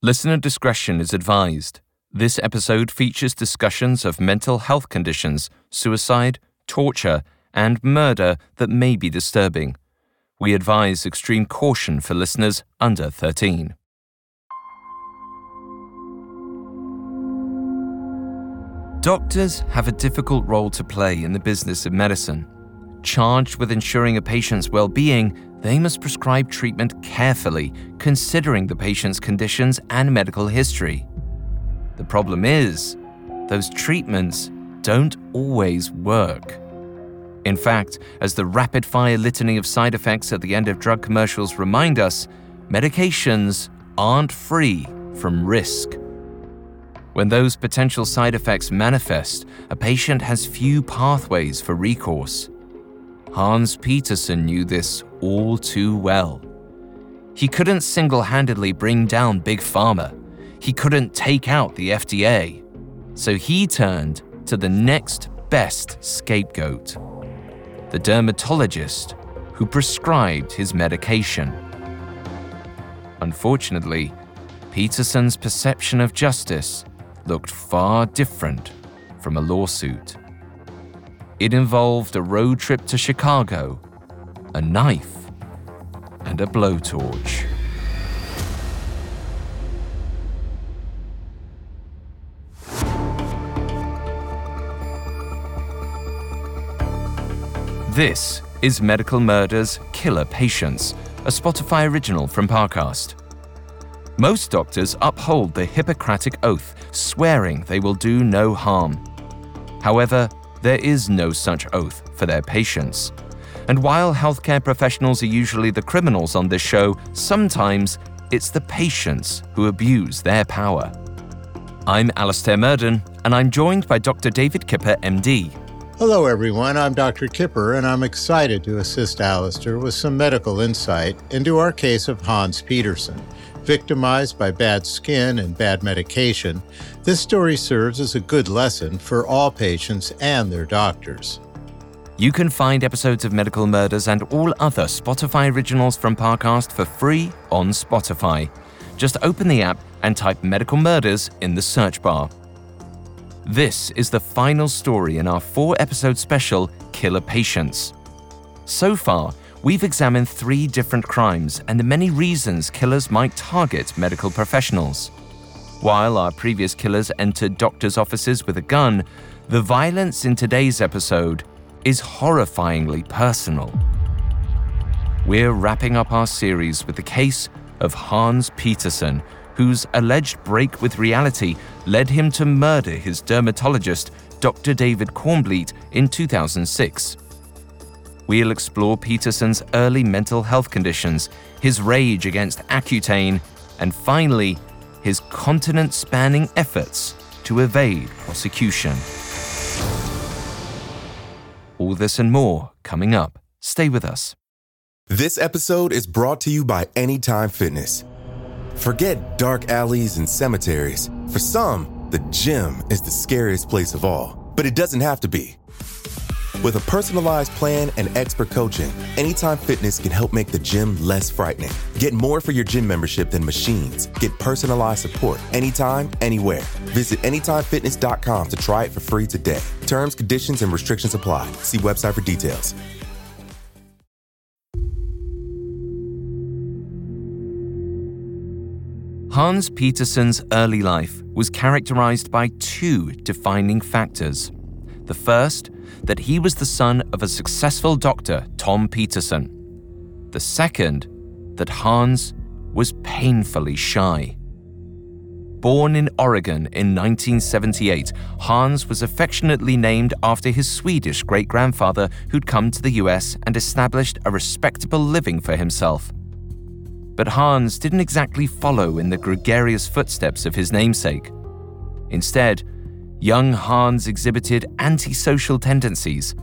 Listener discretion is advised. This episode features discussions of mental health conditions, suicide, torture, and murder that may be disturbing. We advise extreme caution for listeners under 13. Doctors have a difficult role to play in the business of medicine. Charged with ensuring a patient's well being, they must prescribe treatment carefully, considering the patient's conditions and medical history. The problem is, those treatments don't always work. In fact, as the rapid fire litany of side effects at the end of drug commercials remind us, medications aren't free from risk. When those potential side effects manifest, a patient has few pathways for recourse. Hans Peterson knew this all too well. He couldn't single handedly bring down Big Pharma, he couldn't take out the FDA. So he turned to the next best scapegoat the dermatologist who prescribed his medication. Unfortunately, Peterson's perception of justice looked far different from a lawsuit. It involved a road trip to Chicago, a knife, and a blowtorch. This is Medical Murder's Killer Patients, a Spotify original from Parcast. Most doctors uphold the Hippocratic Oath, swearing they will do no harm. However, there is no such oath for their patients. And while healthcare professionals are usually the criminals on this show, sometimes it's the patients who abuse their power. I'm Alastair Murden, and I'm joined by Dr. David Kipper, MD. Hello, everyone. I'm Dr. Kipper, and I'm excited to assist Alastair with some medical insight into our case of Hans Peterson. Victimized by bad skin and bad medication, this story serves as a good lesson for all patients and their doctors. You can find episodes of Medical Murders and all other Spotify originals from Parcast for free on Spotify. Just open the app and type Medical Murders in the search bar. This is the final story in our four episode special, Killer Patients. So far, we've examined three different crimes and the many reasons killers might target medical professionals. While our previous killers entered doctors' offices with a gun, the violence in today's episode is horrifyingly personal. We're wrapping up our series with the case of Hans Peterson, whose alleged break with reality led him to murder his dermatologist, Dr. David Cornbleet, in 2006. We'll explore Peterson's early mental health conditions, his rage against Accutane, and finally, his continent spanning efforts to evade prosecution. All this and more coming up. Stay with us. This episode is brought to you by Anytime Fitness. Forget dark alleys and cemeteries. For some, the gym is the scariest place of all, but it doesn't have to be. With a personalized plan and expert coaching, Anytime Fitness can help make the gym less frightening. Get more for your gym membership than machines. Get personalized support anytime, anywhere. Visit AnytimeFitness.com to try it for free today. Terms, conditions, and restrictions apply. See website for details. Hans Peterson's early life was characterized by two defining factors. The first, that he was the son of a successful doctor, Tom Peterson. The second, that Hans was painfully shy. Born in Oregon in 1978, Hans was affectionately named after his Swedish great grandfather who'd come to the US and established a respectable living for himself. But Hans didn't exactly follow in the gregarious footsteps of his namesake. Instead, young Hans exhibited antisocial tendencies.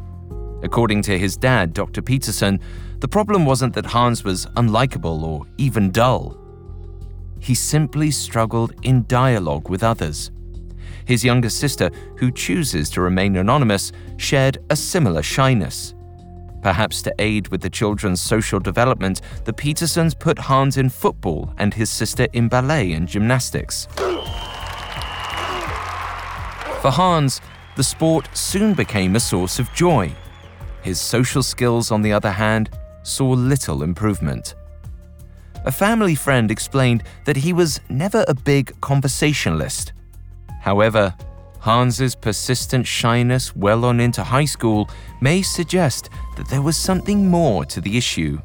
According to his dad, Dr. Peterson, the problem wasn't that Hans was unlikable or even dull. He simply struggled in dialogue with others. His younger sister, who chooses to remain anonymous, shared a similar shyness. Perhaps to aid with the children's social development, the Petersons put Hans in football and his sister in ballet and gymnastics. For Hans, the sport soon became a source of joy. His social skills, on the other hand, saw little improvement. A family friend explained that he was never a big conversationalist. However, Hans's persistent shyness well on into high school may suggest that there was something more to the issue.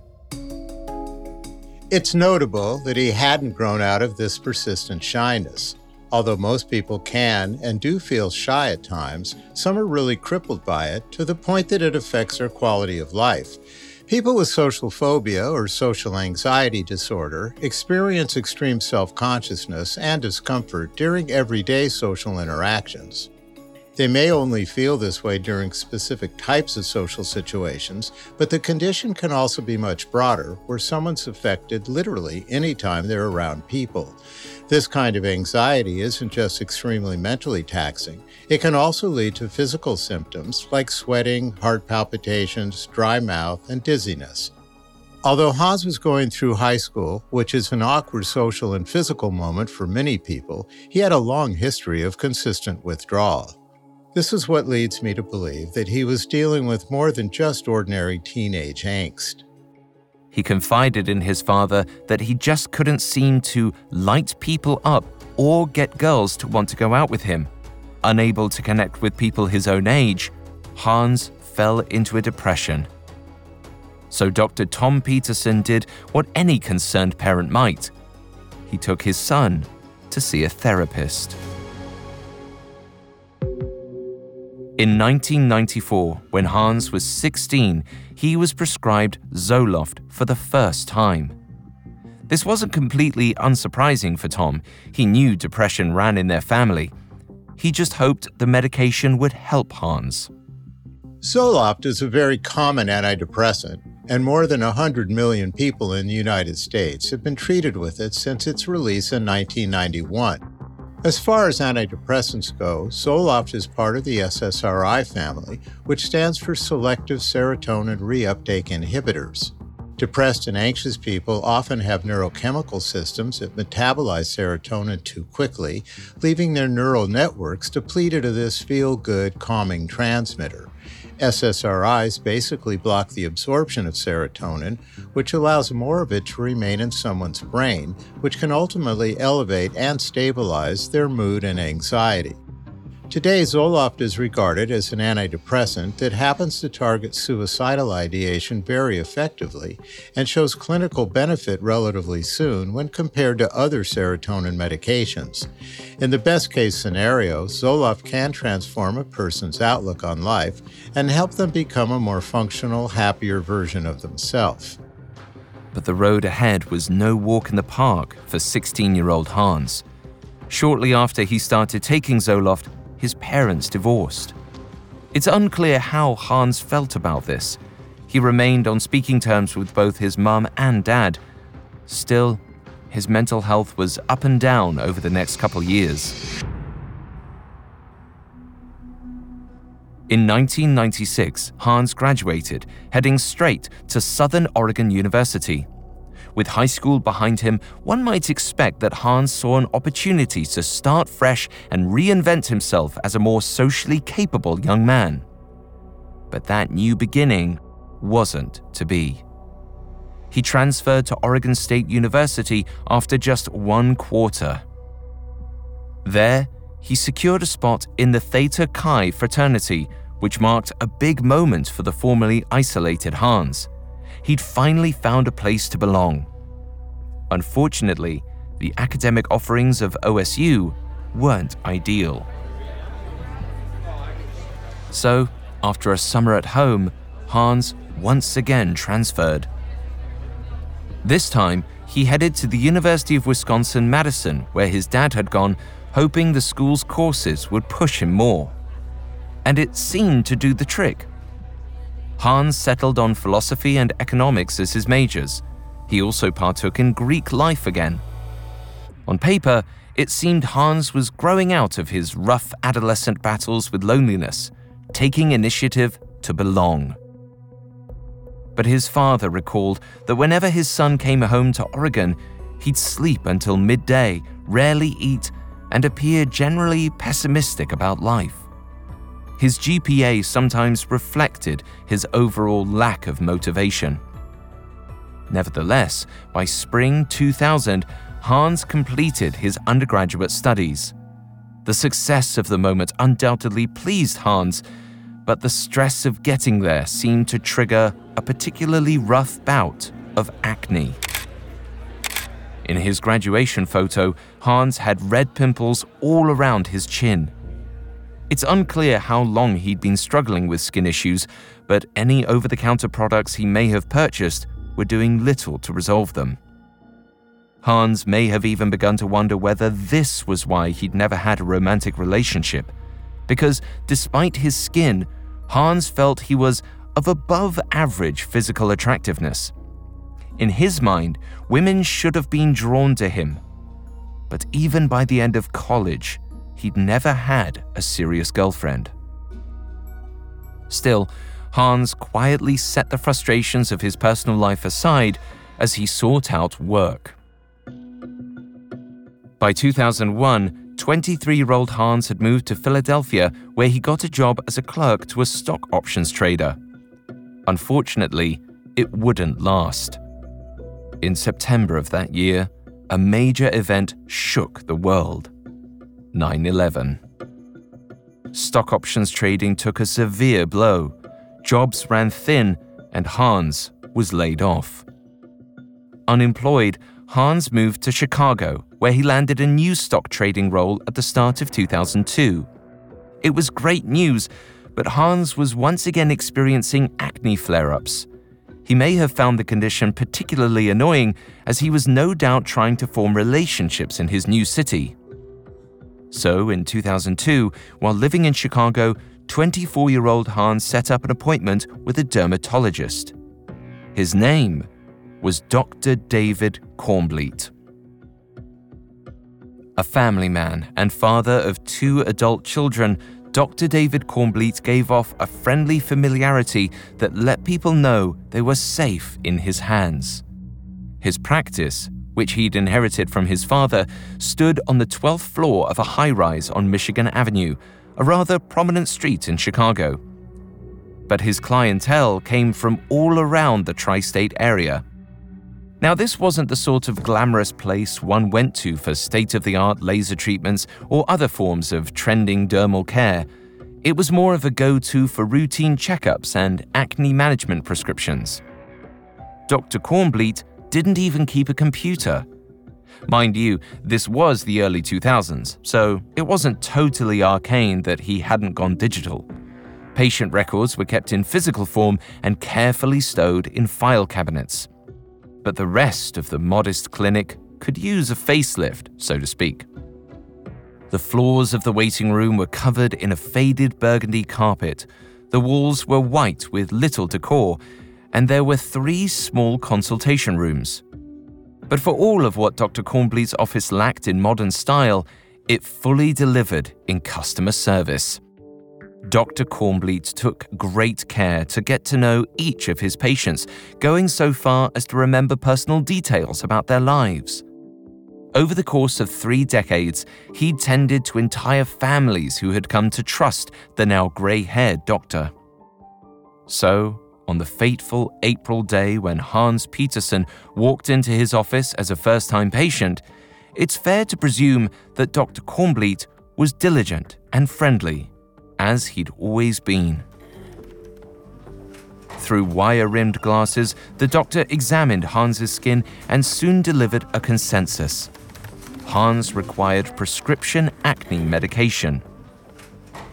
It's notable that he hadn't grown out of this persistent shyness. Although most people can and do feel shy at times, some are really crippled by it to the point that it affects their quality of life. People with social phobia or social anxiety disorder experience extreme self consciousness and discomfort during everyday social interactions. They may only feel this way during specific types of social situations, but the condition can also be much broader, where someone's affected literally anytime they're around people. This kind of anxiety isn't just extremely mentally taxing, it can also lead to physical symptoms like sweating, heart palpitations, dry mouth, and dizziness. Although Hans was going through high school, which is an awkward social and physical moment for many people, he had a long history of consistent withdrawal. This is what leads me to believe that he was dealing with more than just ordinary teenage angst. He confided in his father that he just couldn't seem to light people up or get girls to want to go out with him. Unable to connect with people his own age, Hans fell into a depression. So Dr. Tom Peterson did what any concerned parent might. He took his son to see a therapist. In 1994, when Hans was 16, he was prescribed Zoloft for the first time. This wasn't completely unsurprising for Tom. He knew depression ran in their family. He just hoped the medication would help Hans. Zoloft is a very common antidepressant, and more than 100 million people in the United States have been treated with it since its release in 1991. As far as antidepressants go, Zoloft is part of the SSRI family, which stands for selective serotonin reuptake inhibitors. Depressed and anxious people often have neurochemical systems that metabolize serotonin too quickly, leaving their neural networks depleted of this feel good, calming transmitter. SSRIs basically block the absorption of serotonin, which allows more of it to remain in someone's brain, which can ultimately elevate and stabilize their mood and anxiety. Today, Zoloft is regarded as an antidepressant that happens to target suicidal ideation very effectively and shows clinical benefit relatively soon when compared to other serotonin medications. In the best case scenario, Zoloft can transform a person's outlook on life and help them become a more functional, happier version of themselves. But the road ahead was no walk in the park for 16 year old Hans. Shortly after he started taking Zoloft, his parents divorced. It's unclear how Hans felt about this. He remained on speaking terms with both his mum and dad. Still, his mental health was up and down over the next couple years. In 1996, Hans graduated, heading straight to Southern Oregon University. With high school behind him, one might expect that Hans saw an opportunity to start fresh and reinvent himself as a more socially capable young man. But that new beginning wasn't to be. He transferred to Oregon State University after just one quarter. There, he secured a spot in the Theta Chi fraternity, which marked a big moment for the formerly isolated Hans he'd finally found a place to belong. Unfortunately, the academic offerings of OSU weren't ideal. So, after a summer at home, Hans once again transferred. This time, he headed to the University of Wisconsin Madison, where his dad had gone, hoping the school's courses would push him more. And it seemed to do the trick. Hans settled on philosophy and economics as his majors. He also partook in Greek life again. On paper, it seemed Hans was growing out of his rough adolescent battles with loneliness, taking initiative to belong. But his father recalled that whenever his son came home to Oregon, he'd sleep until midday, rarely eat, and appear generally pessimistic about life. His GPA sometimes reflected his overall lack of motivation. Nevertheless, by spring 2000, Hans completed his undergraduate studies. The success of the moment undoubtedly pleased Hans, but the stress of getting there seemed to trigger a particularly rough bout of acne. In his graduation photo, Hans had red pimples all around his chin. It's unclear how long he'd been struggling with skin issues, but any over the counter products he may have purchased were doing little to resolve them. Hans may have even begun to wonder whether this was why he'd never had a romantic relationship, because despite his skin, Hans felt he was of above average physical attractiveness. In his mind, women should have been drawn to him. But even by the end of college, he'd never had a serious girlfriend. Still, Hans quietly set the frustrations of his personal life aside as he sought out work. By 2001, 23 year old Hans had moved to Philadelphia where he got a job as a clerk to a stock options trader. Unfortunately, it wouldn't last. In September of that year, a major event shook the world 9 11. Stock options trading took a severe blow jobs ran thin, and Hans was laid off. Unemployed, Hans moved to Chicago, where he landed a new stock trading role at the start of 2002. It was great news, but Hans was once again experiencing acne flare ups. He may have found the condition particularly annoying, as he was no doubt trying to form relationships in his new city. So, in 2002, while living in Chicago, 24 year old Hans set up an appointment with a dermatologist. His name was Dr. David Cornbleet. A family man and father of two adult children, Dr. David Cornbleet gave off a friendly familiarity that let people know they were safe in his hands. His practice, which he'd inherited from his father, stood on the 12th floor of a high rise on Michigan Avenue, a rather prominent street in Chicago. But his clientele came from all around the tri state area. Now, this wasn't the sort of glamorous place one went to for state of the art laser treatments or other forms of trending dermal care. It was more of a go to for routine checkups and acne management prescriptions. Dr. Cornbleet didn't even keep a computer. Mind you, this was the early 2000s, so it wasn't totally arcane that he hadn't gone digital. Patient records were kept in physical form and carefully stowed in file cabinets. But the rest of the modest clinic could use a facelift, so to speak. The floors of the waiting room were covered in a faded burgundy carpet. The walls were white with little decor, and there were three small consultation rooms. But for all of what Dr. Cornbleet's office lacked in modern style, it fully delivered in customer service. Dr. Cornbleet took great care to get to know each of his patients, going so far as to remember personal details about their lives. Over the course of three decades, he tended to entire families who had come to trust the now grey haired doctor. So, on the fateful April day when Hans Peterson walked into his office as a first time patient, it's fair to presume that Dr. Cornbleet was diligent and friendly, as he'd always been. Through wire rimmed glasses, the doctor examined Hans's skin and soon delivered a consensus. Hans required prescription acne medication.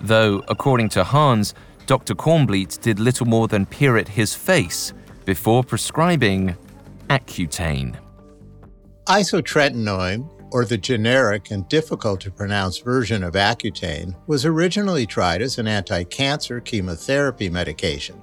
Though, according to Hans, Dr. Cornbleet did little more than peer at his face before prescribing Accutane. Isotretinoin, or the generic and difficult to pronounce version of Accutane, was originally tried as an anti cancer chemotherapy medication.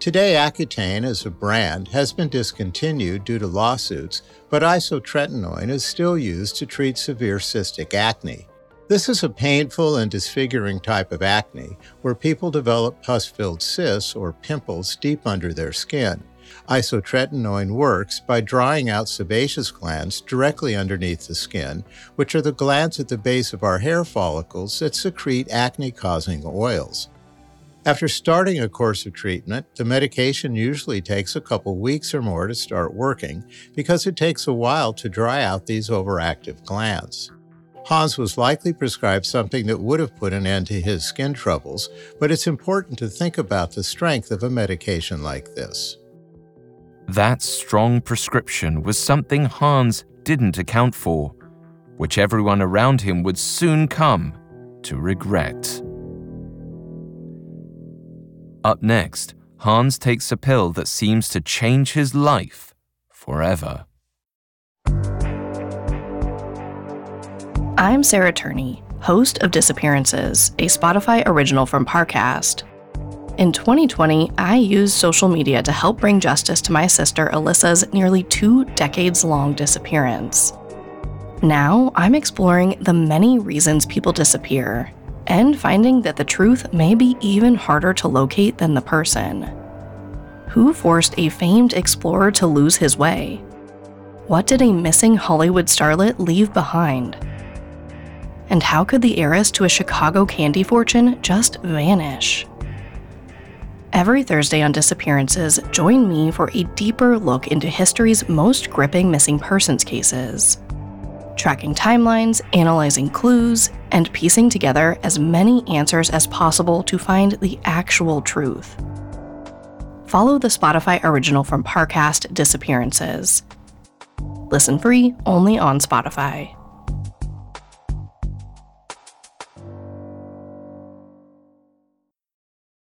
Today, Accutane as a brand has been discontinued due to lawsuits, but isotretinoin is still used to treat severe cystic acne. This is a painful and disfiguring type of acne where people develop pus filled cysts or pimples deep under their skin. Isotretinoin works by drying out sebaceous glands directly underneath the skin, which are the glands at the base of our hair follicles that secrete acne causing oils. After starting a course of treatment, the medication usually takes a couple weeks or more to start working because it takes a while to dry out these overactive glands. Hans was likely prescribed something that would have put an end to his skin troubles, but it's important to think about the strength of a medication like this. That strong prescription was something Hans didn't account for, which everyone around him would soon come to regret. Up next, Hans takes a pill that seems to change his life forever. I'm Sarah Turney, host of Disappearances, a Spotify original from Parcast. In 2020, I used social media to help bring justice to my sister Alyssa's nearly two decades long disappearance. Now, I'm exploring the many reasons people disappear and finding that the truth may be even harder to locate than the person. Who forced a famed explorer to lose his way? What did a missing Hollywood starlet leave behind? And how could the heiress to a Chicago candy fortune just vanish? Every Thursday on Disappearances, join me for a deeper look into history's most gripping missing persons cases. Tracking timelines, analyzing clues, and piecing together as many answers as possible to find the actual truth. Follow the Spotify original from Parcast Disappearances. Listen free only on Spotify.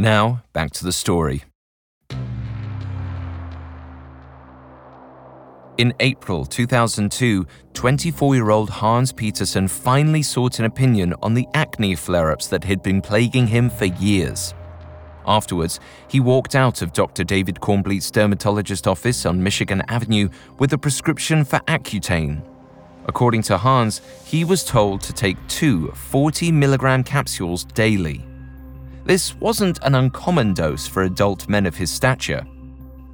Now, back to the story. In April 2002, 24 year old Hans Peterson finally sought an opinion on the acne flare ups that had been plaguing him for years. Afterwards, he walked out of Dr. David Cornbleet's dermatologist office on Michigan Avenue with a prescription for Accutane. According to Hans, he was told to take two 40 milligram capsules daily. This wasn't an uncommon dose for adult men of his stature.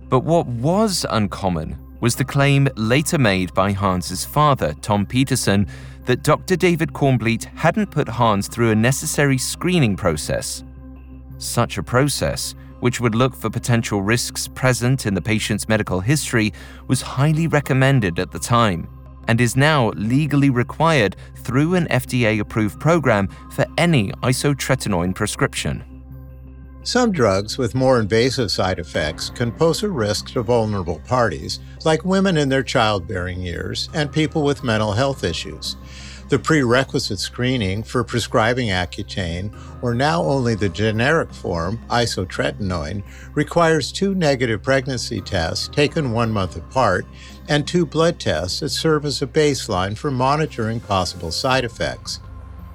But what was uncommon was the claim later made by Hans's father, Tom Peterson, that Dr. David Cornbleet hadn't put Hans through a necessary screening process. Such a process, which would look for potential risks present in the patient's medical history, was highly recommended at the time and is now legally required through an FDA approved program for any isotretinoin prescription. Some drugs with more invasive side effects can pose a risk to vulnerable parties, like women in their childbearing years and people with mental health issues. The prerequisite screening for prescribing Accutane, or now only the generic form, isotretinoin, requires two negative pregnancy tests taken one month apart and two blood tests that serve as a baseline for monitoring possible side effects.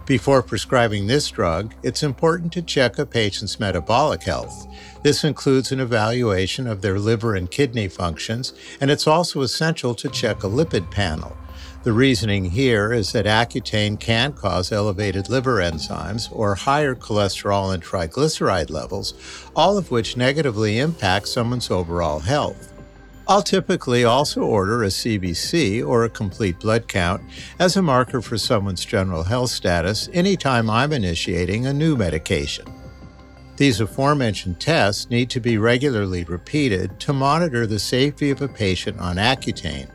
Before prescribing this drug, it's important to check a patient's metabolic health. This includes an evaluation of their liver and kidney functions, and it's also essential to check a lipid panel. The reasoning here is that Accutane can cause elevated liver enzymes or higher cholesterol and triglyceride levels, all of which negatively impact someone's overall health. I'll typically also order a CBC or a complete blood count as a marker for someone's general health status anytime I'm initiating a new medication. These aforementioned tests need to be regularly repeated to monitor the safety of a patient on Accutane.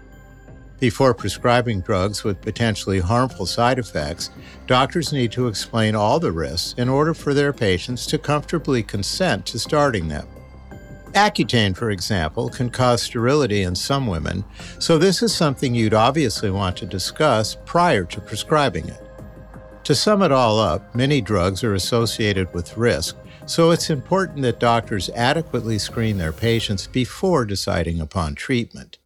Before prescribing drugs with potentially harmful side effects, doctors need to explain all the risks in order for their patients to comfortably consent to starting them. Accutane, for example, can cause sterility in some women, so this is something you'd obviously want to discuss prior to prescribing it. To sum it all up, many drugs are associated with risk, so it's important that doctors adequately screen their patients before deciding upon treatment.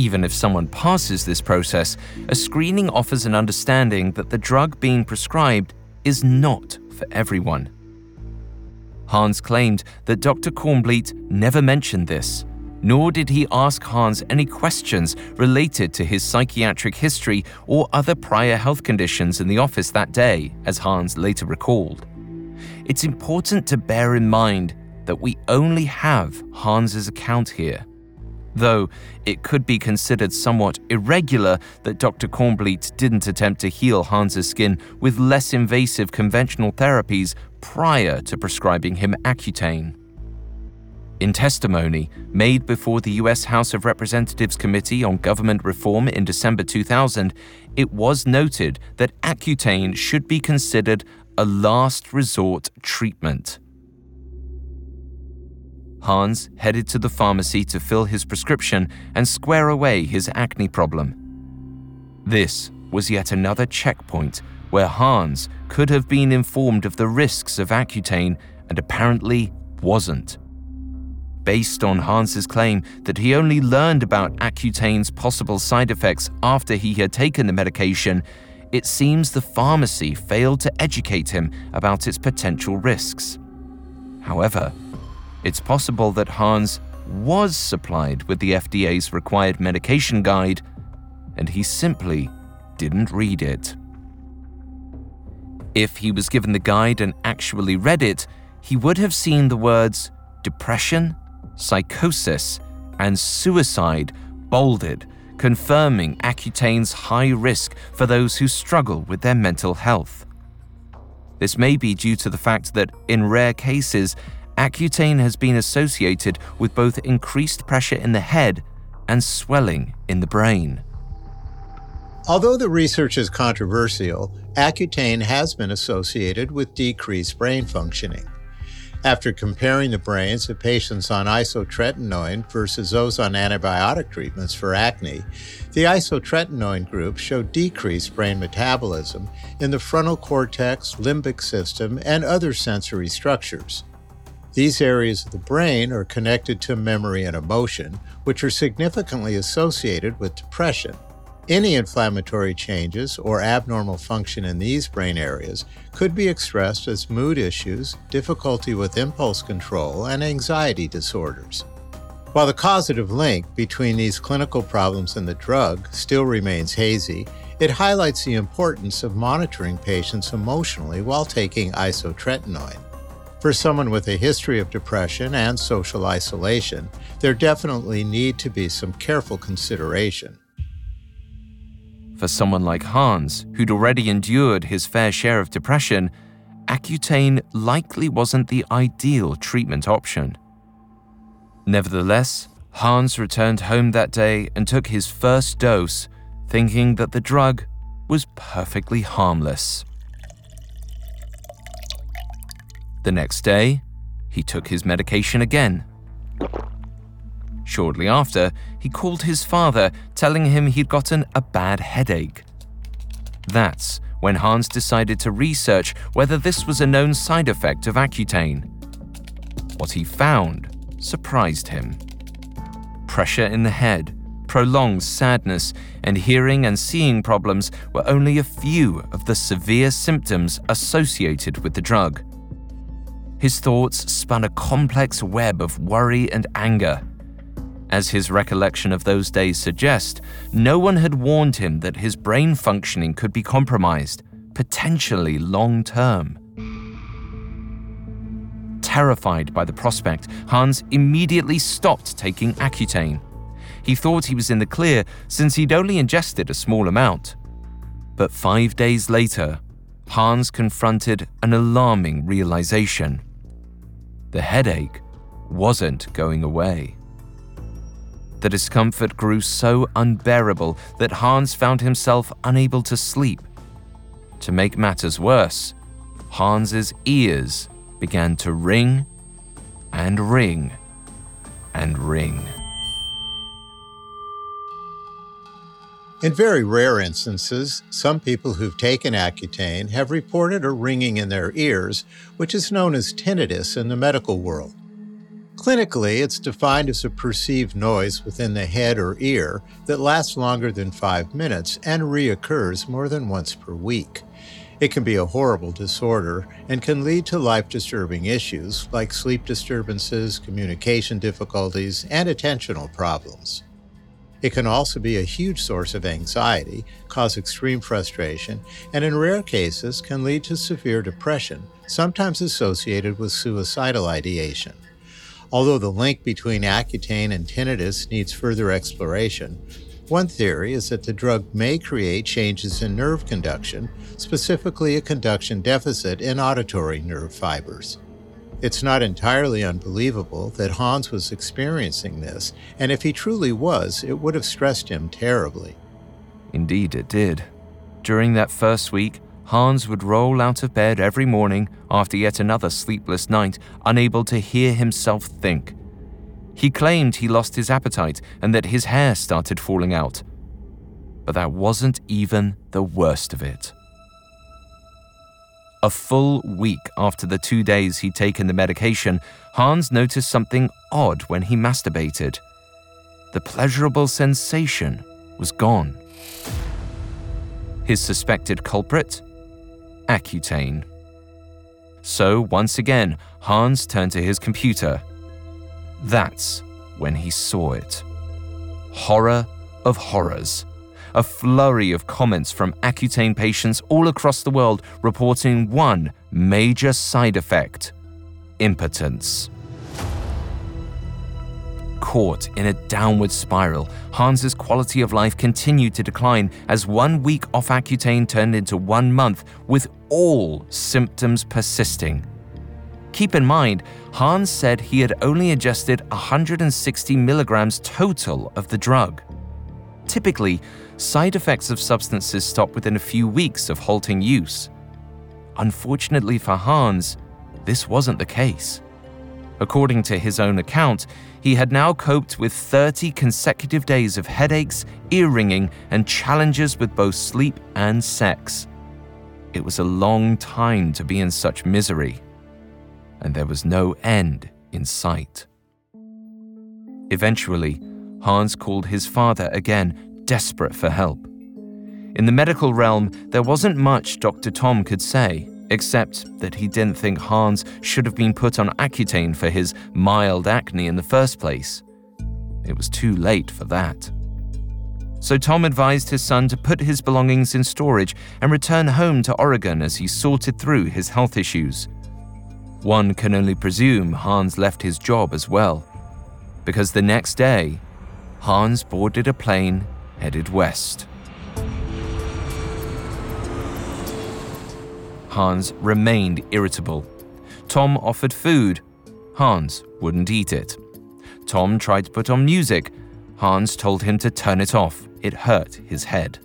Even if someone passes this process, a screening offers an understanding that the drug being prescribed is not for everyone. Hans claimed that Dr. Cornbleet never mentioned this, nor did he ask Hans any questions related to his psychiatric history or other prior health conditions in the office that day, as Hans later recalled. It's important to bear in mind that we only have Hans's account here. Though it could be considered somewhat irregular that Dr. Cornbleet didn't attempt to heal Hans's skin with less invasive conventional therapies prior to prescribing him Accutane. In testimony made before the US House of Representatives Committee on Government Reform in December 2000, it was noted that Accutane should be considered a last resort treatment. Hans headed to the pharmacy to fill his prescription and square away his acne problem. This was yet another checkpoint where Hans could have been informed of the risks of Accutane and apparently wasn't. Based on Hans's claim that he only learned about Accutane's possible side effects after he had taken the medication, it seems the pharmacy failed to educate him about its potential risks. However, it's possible that Hans was supplied with the FDA's required medication guide and he simply didn't read it. If he was given the guide and actually read it, he would have seen the words depression, psychosis, and suicide bolded, confirming Accutane's high risk for those who struggle with their mental health. This may be due to the fact that, in rare cases, Accutane has been associated with both increased pressure in the head and swelling in the brain. Although the research is controversial, Accutane has been associated with decreased brain functioning. After comparing the brains of patients on isotretinoin versus those on antibiotic treatments for acne, the isotretinoin group showed decreased brain metabolism in the frontal cortex, limbic system, and other sensory structures. These areas of the brain are connected to memory and emotion, which are significantly associated with depression. Any inflammatory changes or abnormal function in these brain areas could be expressed as mood issues, difficulty with impulse control, and anxiety disorders. While the causative link between these clinical problems and the drug still remains hazy, it highlights the importance of monitoring patients emotionally while taking isotretinoin. For someone with a history of depression and social isolation, there definitely need to be some careful consideration. For someone like Hans, who'd already endured his fair share of depression, Accutane likely wasn't the ideal treatment option. Nevertheless, Hans returned home that day and took his first dose, thinking that the drug was perfectly harmless. The next day, he took his medication again. Shortly after, he called his father, telling him he'd gotten a bad headache. That's when Hans decided to research whether this was a known side effect of Accutane. What he found surprised him. Pressure in the head, prolonged sadness, and hearing and seeing problems were only a few of the severe symptoms associated with the drug. His thoughts spun a complex web of worry and anger as his recollection of those days suggest, no one had warned him that his brain functioning could be compromised, potentially long term. Terrified by the prospect, Hans immediately stopped taking Accutane. He thought he was in the clear since he'd only ingested a small amount. But five days later, Hans confronted an alarming realization. The headache wasn't going away. The discomfort grew so unbearable that Hans found himself unable to sleep. To make matters worse, Hans's ears began to ring and ring and ring. In very rare instances, some people who've taken Accutane have reported a ringing in their ears, which is known as tinnitus in the medical world. Clinically, it's defined as a perceived noise within the head or ear that lasts longer than five minutes and reoccurs more than once per week. It can be a horrible disorder and can lead to life disturbing issues like sleep disturbances, communication difficulties, and attentional problems. It can also be a huge source of anxiety, cause extreme frustration, and in rare cases can lead to severe depression, sometimes associated with suicidal ideation. Although the link between Accutane and tinnitus needs further exploration, one theory is that the drug may create changes in nerve conduction, specifically a conduction deficit in auditory nerve fibers. It's not entirely unbelievable that Hans was experiencing this, and if he truly was, it would have stressed him terribly. Indeed, it did. During that first week, Hans would roll out of bed every morning after yet another sleepless night, unable to hear himself think. He claimed he lost his appetite and that his hair started falling out. But that wasn't even the worst of it. A full week after the two days he'd taken the medication, Hans noticed something odd when he masturbated. The pleasurable sensation was gone. His suspected culprit? Accutane. So, once again, Hans turned to his computer. That's when he saw it. Horror of horrors. A flurry of comments from Accutane patients all across the world reporting one major side effect impotence. Caught in a downward spiral, Hans's quality of life continued to decline as one week off Accutane turned into one month with all symptoms persisting. Keep in mind, Hans said he had only adjusted 160 milligrams total of the drug. Typically, side effects of substances stop within a few weeks of halting use. Unfortunately for Hans, this wasn't the case. According to his own account, he had now coped with 30 consecutive days of headaches, ear ringing, and challenges with both sleep and sex. It was a long time to be in such misery, and there was no end in sight. Eventually, Hans called his father again, desperate for help. In the medical realm, there wasn't much Dr. Tom could say except that he didn't think Hans should have been put on Accutane for his mild acne in the first place. It was too late for that. So Tom advised his son to put his belongings in storage and return home to Oregon as he sorted through his health issues. One can only presume Hans left his job as well, because the next day, Hans boarded a plane headed west. Hans remained irritable. Tom offered food. Hans wouldn't eat it. Tom tried to put on music. Hans told him to turn it off. It hurt his head.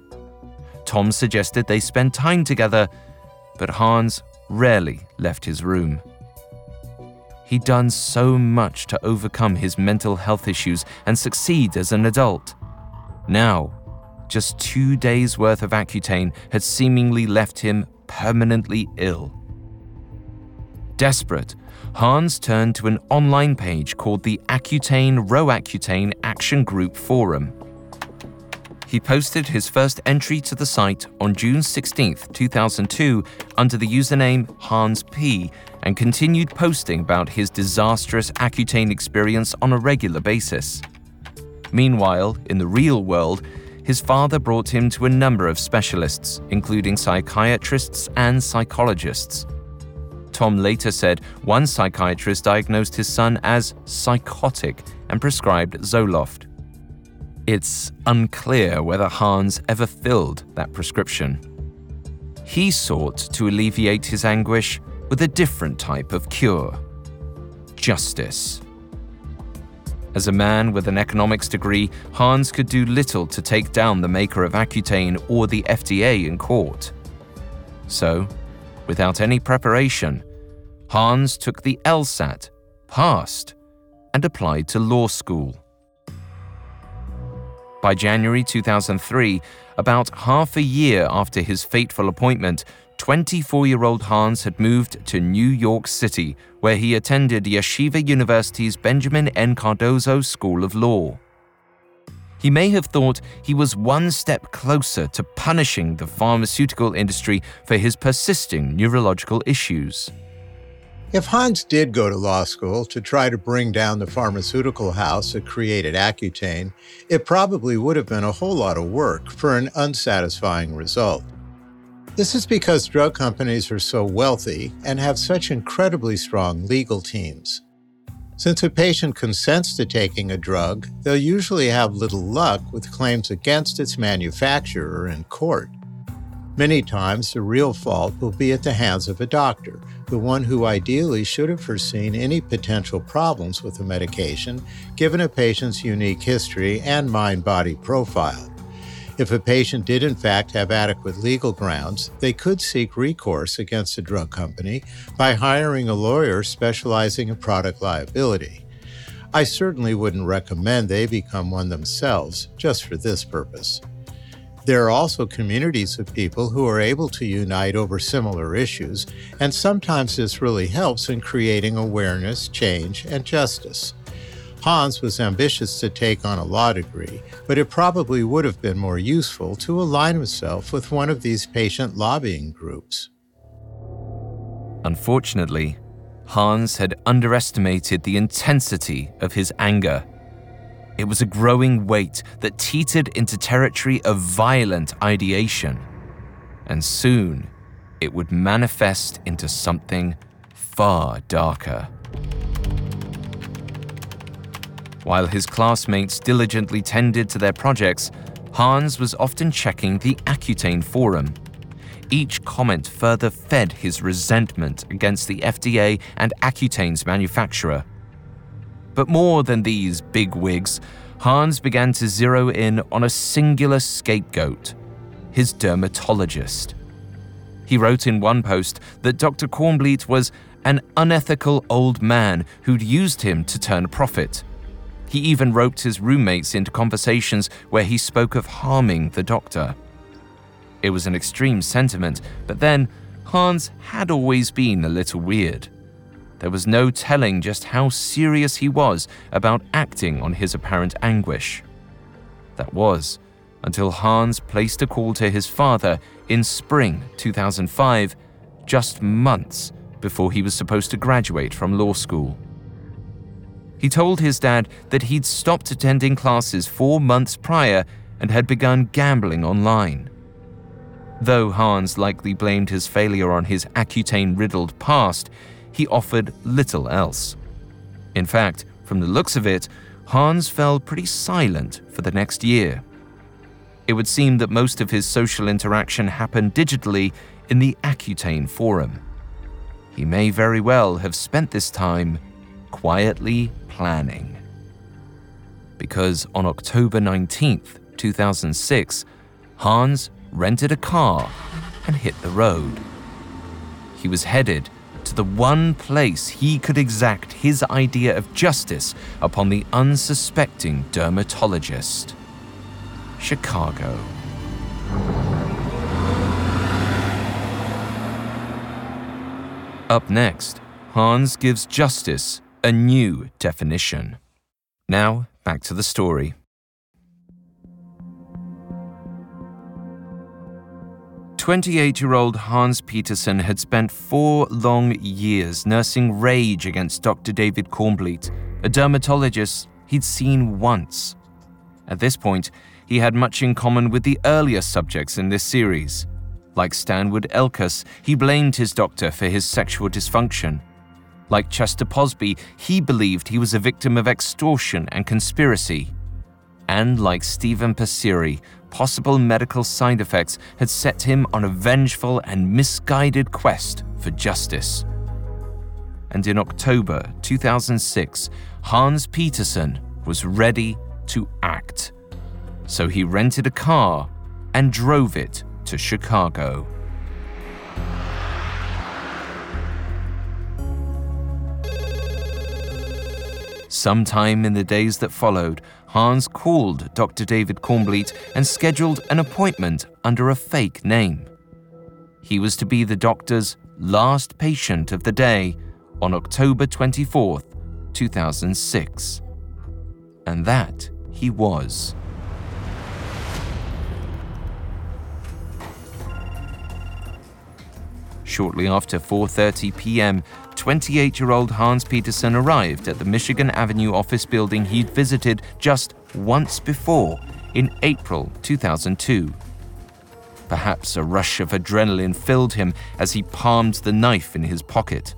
Tom suggested they spend time together, but Hans rarely left his room. He'd done so much to overcome his mental health issues and succeed as an adult. Now, just two days' worth of Accutane had seemingly left him permanently ill. Desperate, Hans turned to an online page called the Accutane Roaccutane Action Group Forum. He posted his first entry to the site on June 16, 2002, under the username Hans P, and continued posting about his disastrous Accutane experience on a regular basis. Meanwhile, in the real world, his father brought him to a number of specialists, including psychiatrists and psychologists. Tom later said one psychiatrist diagnosed his son as psychotic and prescribed Zoloft. It's unclear whether Hans ever filled that prescription. He sought to alleviate his anguish with a different type of cure justice. As a man with an economics degree, Hans could do little to take down the maker of Accutane or the FDA in court. So, without any preparation, Hans took the LSAT, passed, and applied to law school. By January 2003, About half a year after his fateful appointment, 24 year old Hans had moved to New York City, where he attended Yeshiva University's Benjamin N. Cardozo School of Law. He may have thought he was one step closer to punishing the pharmaceutical industry for his persisting neurological issues. If Hans did go to law school to try to bring down the pharmaceutical house that created Accutane, it probably would have been a whole lot of work for an unsatisfying result. This is because drug companies are so wealthy and have such incredibly strong legal teams. Since a patient consents to taking a drug, they'll usually have little luck with claims against its manufacturer in court. Many times, the real fault will be at the hands of a doctor, the one who ideally should have foreseen any potential problems with the medication, given a patient's unique history and mind body profile. If a patient did in fact have adequate legal grounds, they could seek recourse against a drug company by hiring a lawyer specializing in product liability. I certainly wouldn't recommend they become one themselves just for this purpose. There are also communities of people who are able to unite over similar issues, and sometimes this really helps in creating awareness, change, and justice. Hans was ambitious to take on a law degree, but it probably would have been more useful to align himself with one of these patient lobbying groups. Unfortunately, Hans had underestimated the intensity of his anger. It was a growing weight that teetered into territory of violent ideation. And soon, it would manifest into something far darker. While his classmates diligently tended to their projects, Hans was often checking the Accutane forum. Each comment further fed his resentment against the FDA and Accutane's manufacturer. But more than these big wigs, Hans began to zero in on a singular scapegoat his dermatologist. He wrote in one post that Dr. Cornbleet was an unethical old man who'd used him to turn a profit. He even roped his roommates into conversations where he spoke of harming the doctor. It was an extreme sentiment, but then Hans had always been a little weird. There was no telling just how serious he was about acting on his apparent anguish. That was until Hans placed a call to his father in spring 2005, just months before he was supposed to graduate from law school. He told his dad that he'd stopped attending classes four months prior and had begun gambling online. Though Hans likely blamed his failure on his Accutane riddled past, he offered little else. In fact, from the looks of it, Hans fell pretty silent for the next year. It would seem that most of his social interaction happened digitally in the Accutane forum. He may very well have spent this time quietly planning. Because on October 19th, 2006, Hans rented a car and hit the road. He was headed to the one place he could exact his idea of justice upon the unsuspecting dermatologist Chicago. Up next, Hans gives justice a new definition. Now, back to the story. Twenty-eight-year-old Hans Peterson had spent four long years nursing rage against Dr. David Cornbleet, a dermatologist he'd seen once. At this point, he had much in common with the earlier subjects in this series. Like Stanwood Elkus, he blamed his doctor for his sexual dysfunction like Chester Posby, he believed he was a victim of extortion and conspiracy. And like Stephen Passeri, possible medical side effects had set him on a vengeful and misguided quest for justice. And in October 2006, Hans Peterson was ready to act. So he rented a car and drove it to Chicago. Sometime in the days that followed, Hans called Dr. David Cornbleet and scheduled an appointment under a fake name. He was to be the doctor's last patient of the day on October 24th, 2006. And that he was. Shortly after 4:30 p.m., 28-year-old Hans Peterson arrived at the Michigan Avenue office building he'd visited just once before in April 2002. Perhaps a rush of adrenaline filled him as he palmed the knife in his pocket.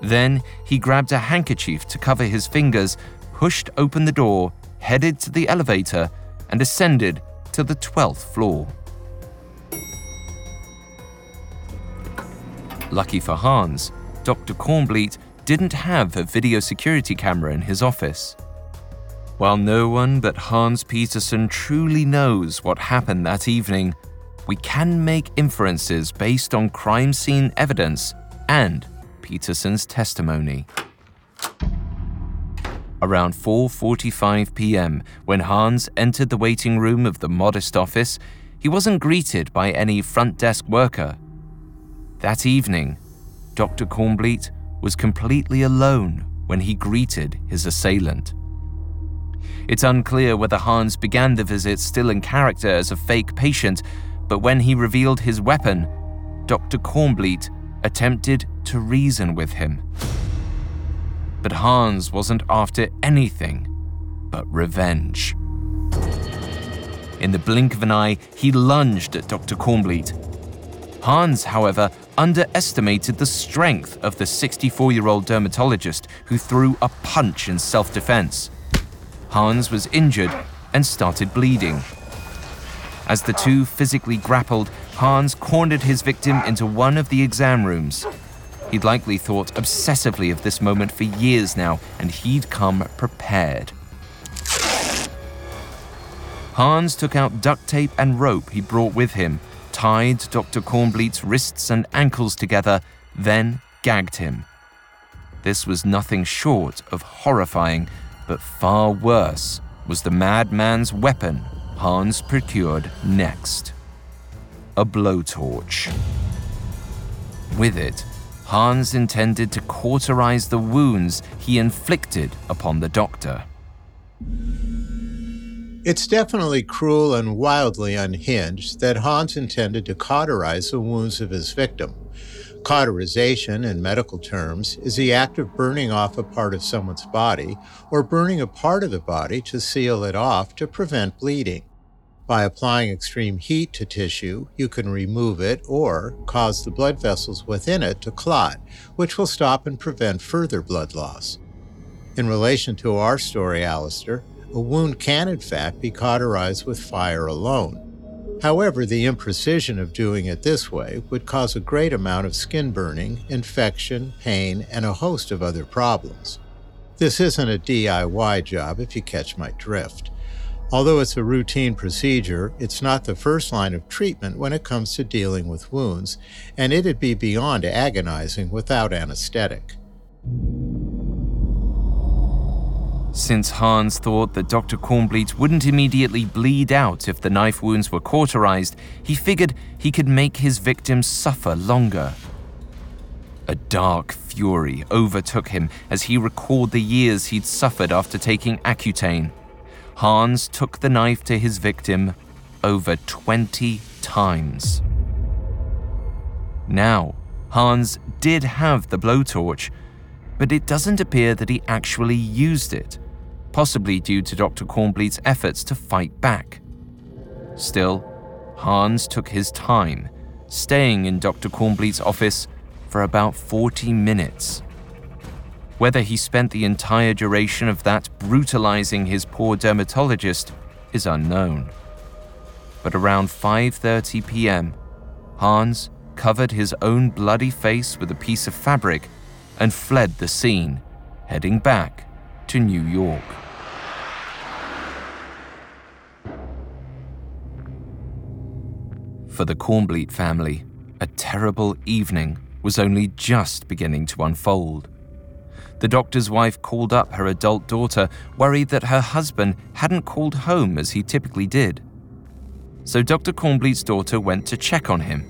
Then he grabbed a handkerchief to cover his fingers, pushed open the door, headed to the elevator, and ascended to the 12th floor. Lucky for Hans, Dr. Cornbleet didn't have a video security camera in his office. While no one but Hans Peterson truly knows what happened that evening, we can make inferences based on crime scene evidence and Peterson's testimony. Around 4:45 p.m., when Hans entered the waiting room of the modest office, he wasn't greeted by any front desk worker. That evening, Dr. Cornbleet was completely alone when he greeted his assailant. It's unclear whether Hans began the visit still in character as a fake patient, but when he revealed his weapon, Dr. Cornbleet attempted to reason with him. But Hans wasn't after anything but revenge. In the blink of an eye, he lunged at Dr. Cornbleet. Hans, however, underestimated the strength of the 64 year old dermatologist who threw a punch in self defense. Hans was injured and started bleeding. As the two physically grappled, Hans cornered his victim into one of the exam rooms. He'd likely thought obsessively of this moment for years now, and he'd come prepared. Hans took out duct tape and rope he brought with him, tied Dr. Cornbleet's wrists and ankles together, then gagged him. This was nothing short of horrifying, but far worse was the madman's weapon Hans procured next a blowtorch. With it, Hans intended to cauterize the wounds he inflicted upon the doctor. It's definitely cruel and wildly unhinged that Hans intended to cauterize the wounds of his victim. Cauterization, in medical terms, is the act of burning off a part of someone's body or burning a part of the body to seal it off to prevent bleeding. By applying extreme heat to tissue, you can remove it or cause the blood vessels within it to clot, which will stop and prevent further blood loss. In relation to our story, Alastair, a wound can in fact be cauterized with fire alone. However, the imprecision of doing it this way would cause a great amount of skin burning, infection, pain, and a host of other problems. This isn't a DIY job if you catch my drift. Although it's a routine procedure, it's not the first line of treatment when it comes to dealing with wounds, and it'd be beyond agonizing without anesthetic. Since Hans thought that Dr. Cornbleet wouldn't immediately bleed out if the knife wounds were cauterized, he figured he could make his victims suffer longer. A dark fury overtook him as he recalled the years he'd suffered after taking Accutane. Hans took the knife to his victim over 20 times. Now, Hans did have the blowtorch, but it doesn't appear that he actually used it, possibly due to Dr. Cornbleet's efforts to fight back. Still, Hans took his time, staying in Dr. Cornbleet's office for about 40 minutes. Whether he spent the entire duration of that brutalizing his poor dermatologist is unknown. But around 5:30 p.m., Hans covered his own bloody face with a piece of fabric and fled the scene, heading back to New York. For the Cornbleet family, a terrible evening was only just beginning to unfold. The doctor's wife called up her adult daughter, worried that her husband hadn't called home as he typically did. So Dr. Cornbleet's daughter went to check on him.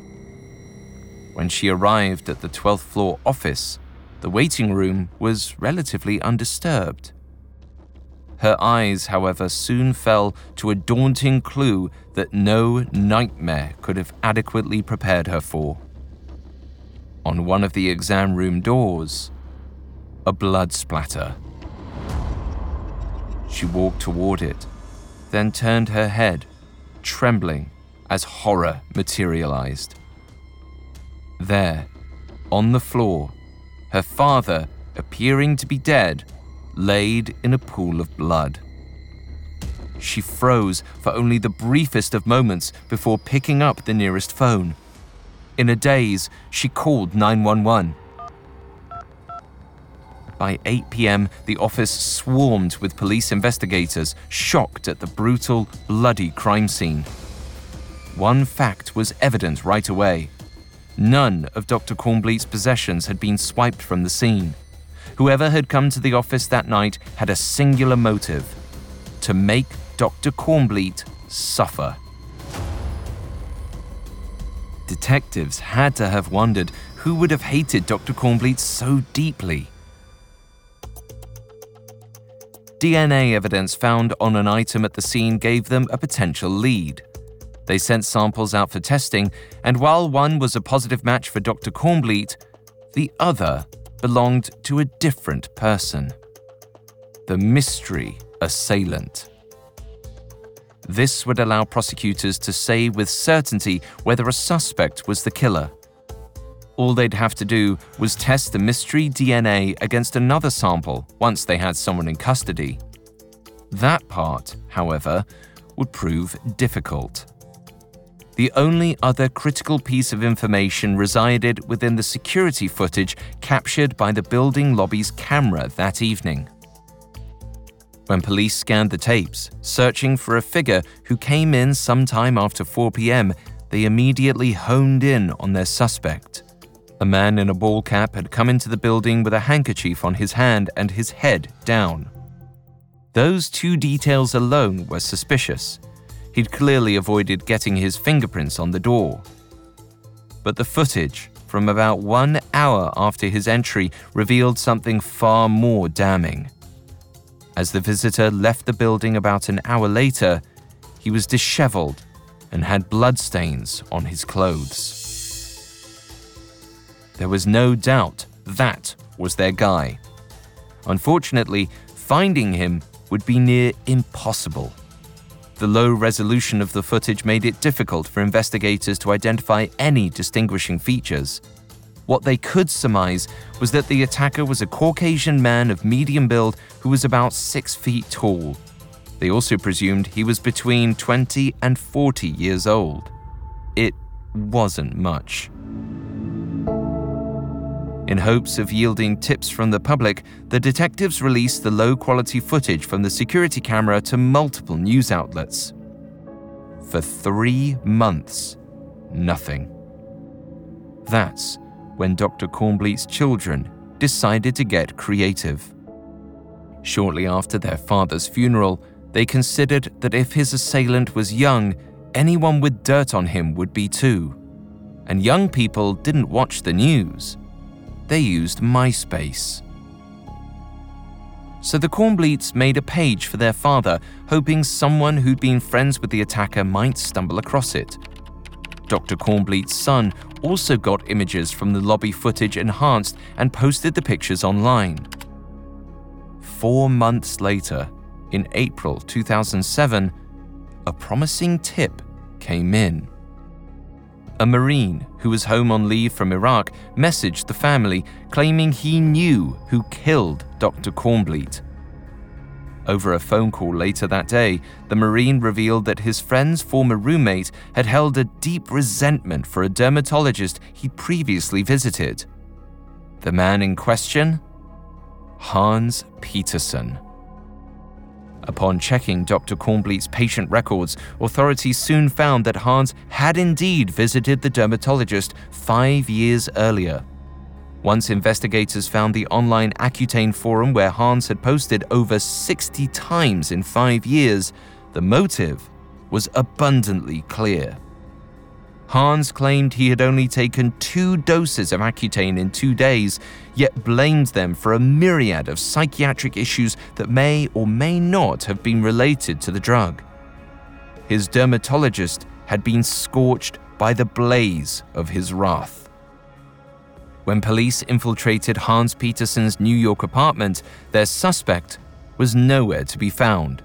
When she arrived at the 12th floor office, the waiting room was relatively undisturbed. Her eyes, however, soon fell to a daunting clue that no nightmare could have adequately prepared her for. On one of the exam room doors, a blood splatter. She walked toward it, then turned her head, trembling as horror materialized. There, on the floor, her father, appearing to be dead, laid in a pool of blood. She froze for only the briefest of moments before picking up the nearest phone. In a daze, she called 911. By 8 pm, the office swarmed with police investigators, shocked at the brutal, bloody crime scene. One fact was evident right away none of Dr. Cornbleet's possessions had been swiped from the scene. Whoever had come to the office that night had a singular motive to make Dr. Cornbleet suffer. Detectives had to have wondered who would have hated Dr. Cornbleet so deeply. DNA evidence found on an item at the scene gave them a potential lead. They sent samples out for testing, and while one was a positive match for Dr. Cornbleet, the other belonged to a different person the mystery assailant. This would allow prosecutors to say with certainty whether a suspect was the killer. All they'd have to do was test the mystery DNA against another sample once they had someone in custody. That part, however, would prove difficult. The only other critical piece of information resided within the security footage captured by the building lobby's camera that evening. When police scanned the tapes, searching for a figure who came in sometime after 4 pm, they immediately honed in on their suspect. A man in a ball cap had come into the building with a handkerchief on his hand and his head down. Those two details alone were suspicious He'd clearly avoided getting his fingerprints on the door. But the footage from about one hour after his entry revealed something far more damning. As the visitor left the building about an hour later, he was disheveled and had bloodstains on his clothes. There was no doubt that was their guy. Unfortunately, finding him would be near impossible. The low resolution of the footage made it difficult for investigators to identify any distinguishing features. What they could surmise was that the attacker was a Caucasian man of medium build who was about six feet tall. They also presumed he was between 20 and 40 years old. It wasn't much. In hopes of yielding tips from the public, the detectives released the low quality footage from the security camera to multiple news outlets. For three months, nothing. That's when Dr. Cornbleet's children decided to get creative. Shortly after their father's funeral, they considered that if his assailant was young, anyone with dirt on him would be too. And young people didn't watch the news they used MySpace. So the Cornbleets made a page for their father, hoping someone who'd been friends with the attacker might stumble across it. Dr. Cornbleet's son also got images from the lobby footage enhanced and posted the pictures online. Four months later, in April 2007, a promising tip came in. A Marine who was home on leave from Iraq messaged the family claiming he knew who killed Dr. Cornbleet. Over a phone call later that day, the Marine revealed that his friend's former roommate had held a deep resentment for a dermatologist he'd previously visited. The man in question? Hans Peterson. Upon checking Dr. Cornbleet's patient records, authorities soon found that Hans had indeed visited the dermatologist five years earlier. Once investigators found the online Accutane forum where Hans had posted over 60 times in five years, the motive was abundantly clear. Hans claimed he had only taken two doses of Accutane in two days, yet blamed them for a myriad of psychiatric issues that may or may not have been related to the drug. His dermatologist had been scorched by the blaze of his wrath. When police infiltrated Hans Peterson's New York apartment, their suspect was nowhere to be found.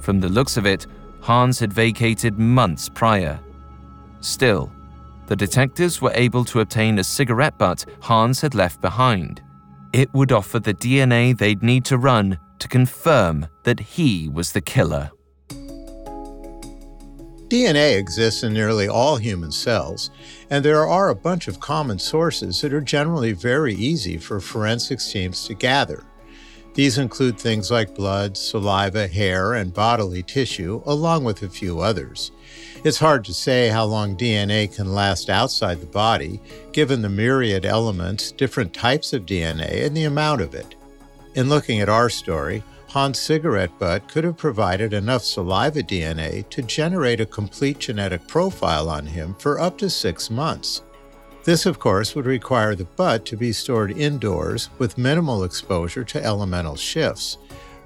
From the looks of it, Hans had vacated months prior Still, the detectives were able to obtain a cigarette butt Hans had left behind. It would offer the DNA they'd need to run to confirm that he was the killer. DNA exists in nearly all human cells, and there are a bunch of common sources that are generally very easy for forensics teams to gather. These include things like blood, saliva, hair, and bodily tissue, along with a few others. It's hard to say how long DNA can last outside the body, given the myriad elements, different types of DNA, and the amount of it. In looking at our story, Hans' cigarette butt could have provided enough saliva DNA to generate a complete genetic profile on him for up to six months. This, of course, would require the butt to be stored indoors with minimal exposure to elemental shifts.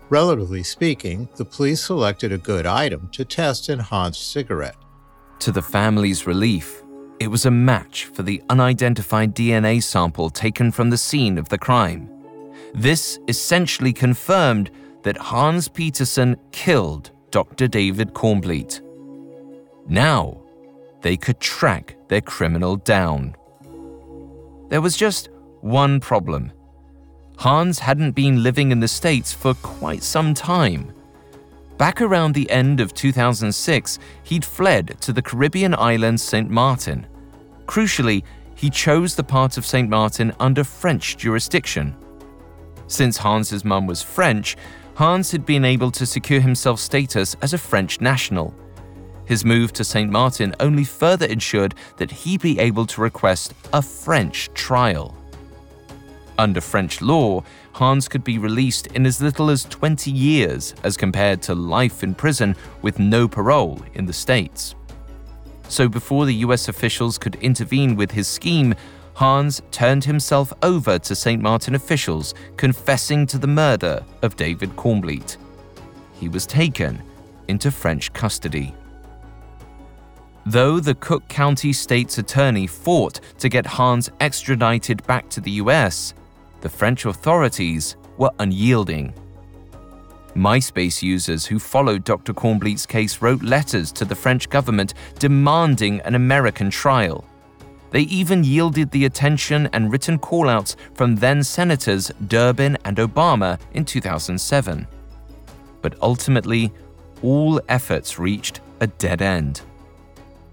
Relatively speaking, the police selected a good item to test in Hans' cigarette. To the family's relief, it was a match for the unidentified DNA sample taken from the scene of the crime. This essentially confirmed that Hans Peterson killed Dr. David Cornbleet. Now, they could track their criminal down. There was just one problem. Hans hadn't been living in the States for quite some time. Back around the end of 2006, he'd fled to the Caribbean island St. Martin. Crucially, he chose the part of St. Martin under French jurisdiction. Since Hans's mum was French, Hans had been able to secure himself status as a French national. His move to St. Martin only further ensured that he'd be able to request a French trial. Under French law, Hans could be released in as little as 20 years as compared to life in prison with no parole in the States. So before the US officials could intervene with his scheme, Hans turned himself over to St. Martin officials, confessing to the murder of David Cornbleet. He was taken into French custody. Though the Cook County State's attorney fought to get Hans extradited back to the US, the French authorities were unyielding. MySpace users who followed Dr. Cornbleet's case wrote letters to the French government demanding an American trial. They even yielded the attention and written callouts from then Senators Durbin and Obama in 2007. But ultimately, all efforts reached a dead end.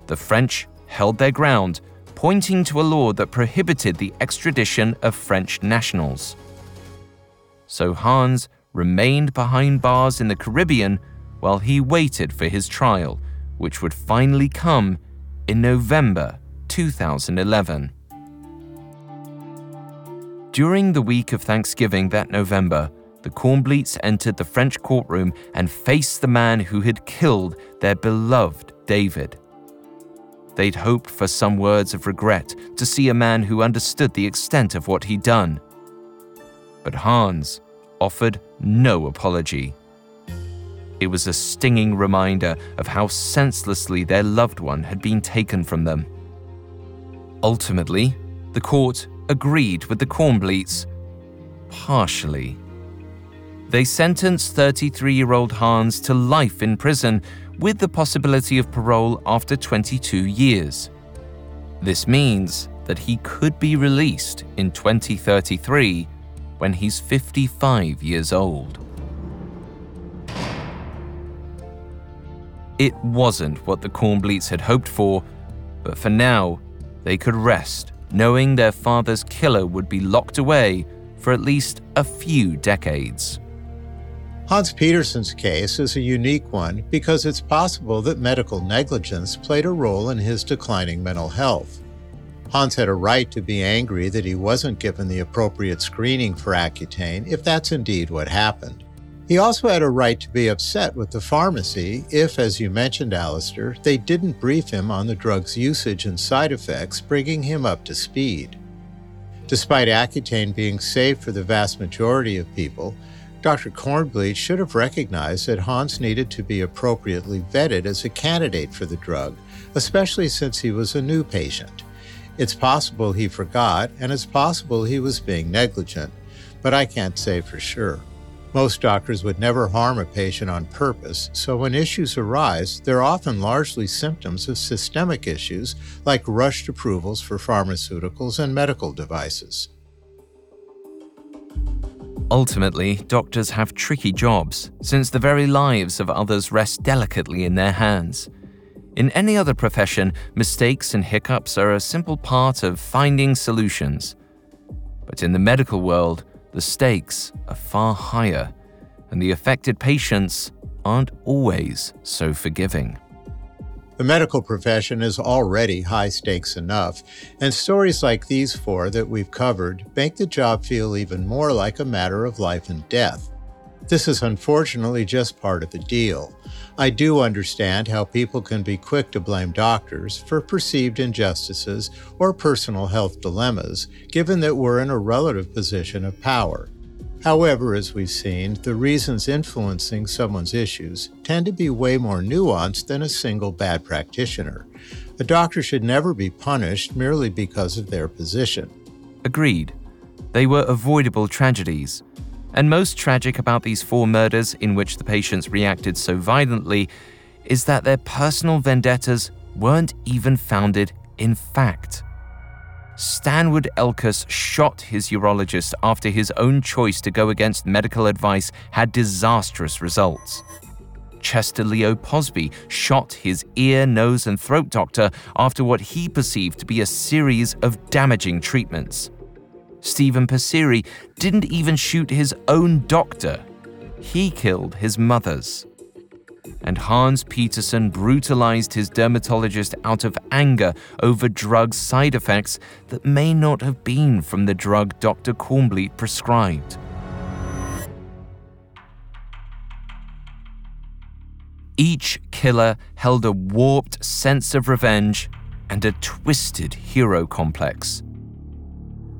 The French held their ground pointing to a law that prohibited the extradition of French nationals. So Hans remained behind bars in the Caribbean while he waited for his trial, which would finally come in November 2011. During the week of Thanksgiving that November, the Cornbleets entered the French courtroom and faced the man who had killed their beloved David. They'd hoped for some words of regret to see a man who understood the extent of what he'd done. But Hans offered no apology. It was a stinging reminder of how senselessly their loved one had been taken from them. Ultimately, the court agreed with the Cornbleets, partially. They sentenced 33 year old Hans to life in prison with the possibility of parole after 22 years. This means that he could be released in 2033 when he's 55 years old. It wasn't what the Cornbleets had hoped for, but for now, they could rest knowing their father's killer would be locked away for at least a few decades. Hans Peterson's case is a unique one because it's possible that medical negligence played a role in his declining mental health. Hans had a right to be angry that he wasn't given the appropriate screening for Accutane if that's indeed what happened. He also had a right to be upset with the pharmacy if, as you mentioned, Alastair, they didn't brief him on the drug's usage and side effects, bringing him up to speed. Despite Accutane being safe for the vast majority of people, Dr. Cornbleet should have recognized that Hans needed to be appropriately vetted as a candidate for the drug, especially since he was a new patient. It's possible he forgot, and it's possible he was being negligent, but I can't say for sure. Most doctors would never harm a patient on purpose, so when issues arise, they're often largely symptoms of systemic issues like rushed approvals for pharmaceuticals and medical devices. Ultimately, doctors have tricky jobs, since the very lives of others rest delicately in their hands. In any other profession, mistakes and hiccups are a simple part of finding solutions. But in the medical world, the stakes are far higher, and the affected patients aren't always so forgiving. The medical profession is already high stakes enough, and stories like these four that we've covered make the job feel even more like a matter of life and death. This is unfortunately just part of the deal. I do understand how people can be quick to blame doctors for perceived injustices or personal health dilemmas, given that we're in a relative position of power. However, as we've seen, the reasons influencing someone's issues tend to be way more nuanced than a single bad practitioner. A doctor should never be punished merely because of their position. Agreed. They were avoidable tragedies, and most tragic about these four murders in which the patients reacted so violently is that their personal vendettas weren't even founded in fact. Stanwood Elkus shot his urologist after his own choice to go against medical advice had disastrous results. Chester Leo Posby shot his ear, nose, and throat doctor after what he perceived to be a series of damaging treatments. Stephen Passeri didn't even shoot his own doctor, he killed his mother's. And Hans Peterson brutalized his dermatologist out of anger over drug side effects that may not have been from the drug Dr. Cornbleet prescribed. Each killer held a warped sense of revenge and a twisted hero complex.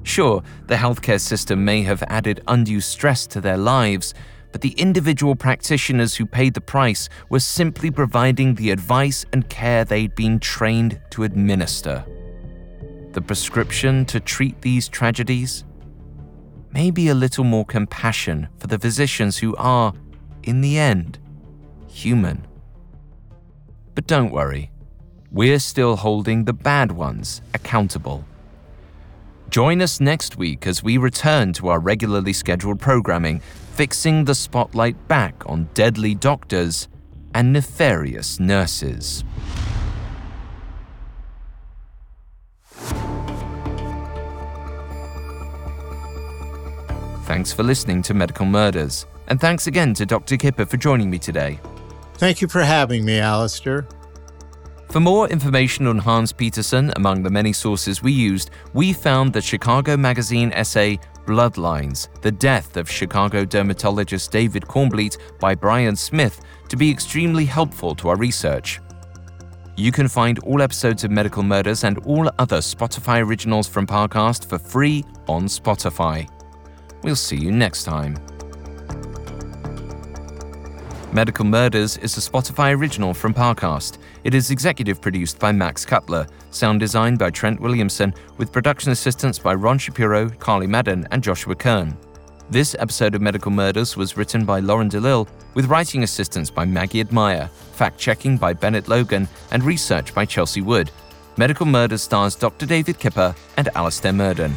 Sure, the healthcare system may have added undue stress to their lives, but the individual practitioners who paid the price were simply providing the advice and care they'd been trained to administer. The prescription to treat these tragedies? Maybe a little more compassion for the physicians who are, in the end, human. But don't worry, we're still holding the bad ones accountable. Join us next week as we return to our regularly scheduled programming, fixing the spotlight back on deadly doctors and nefarious nurses. Thanks for listening to Medical Murders, and thanks again to Dr. Kipper for joining me today. Thank you for having me, Alastair. For more information on Hans Peterson, among the many sources we used, we found the Chicago Magazine essay Bloodlines The Death of Chicago Dermatologist David Cornbleet by Brian Smith to be extremely helpful to our research. You can find all episodes of Medical Murders and all other Spotify originals from Parcast for free on Spotify. We'll see you next time. Medical Murders is a Spotify original from Parcast. It is executive produced by Max Cutler, sound designed by Trent Williamson, with production assistance by Ron Shapiro, Carly Madden, and Joshua Kern. This episode of Medical Murders was written by Lauren DeLille, with writing assistance by Maggie Admire, fact checking by Bennett Logan, and research by Chelsea Wood. Medical Murders stars Dr. David Kipper and Alastair Murden.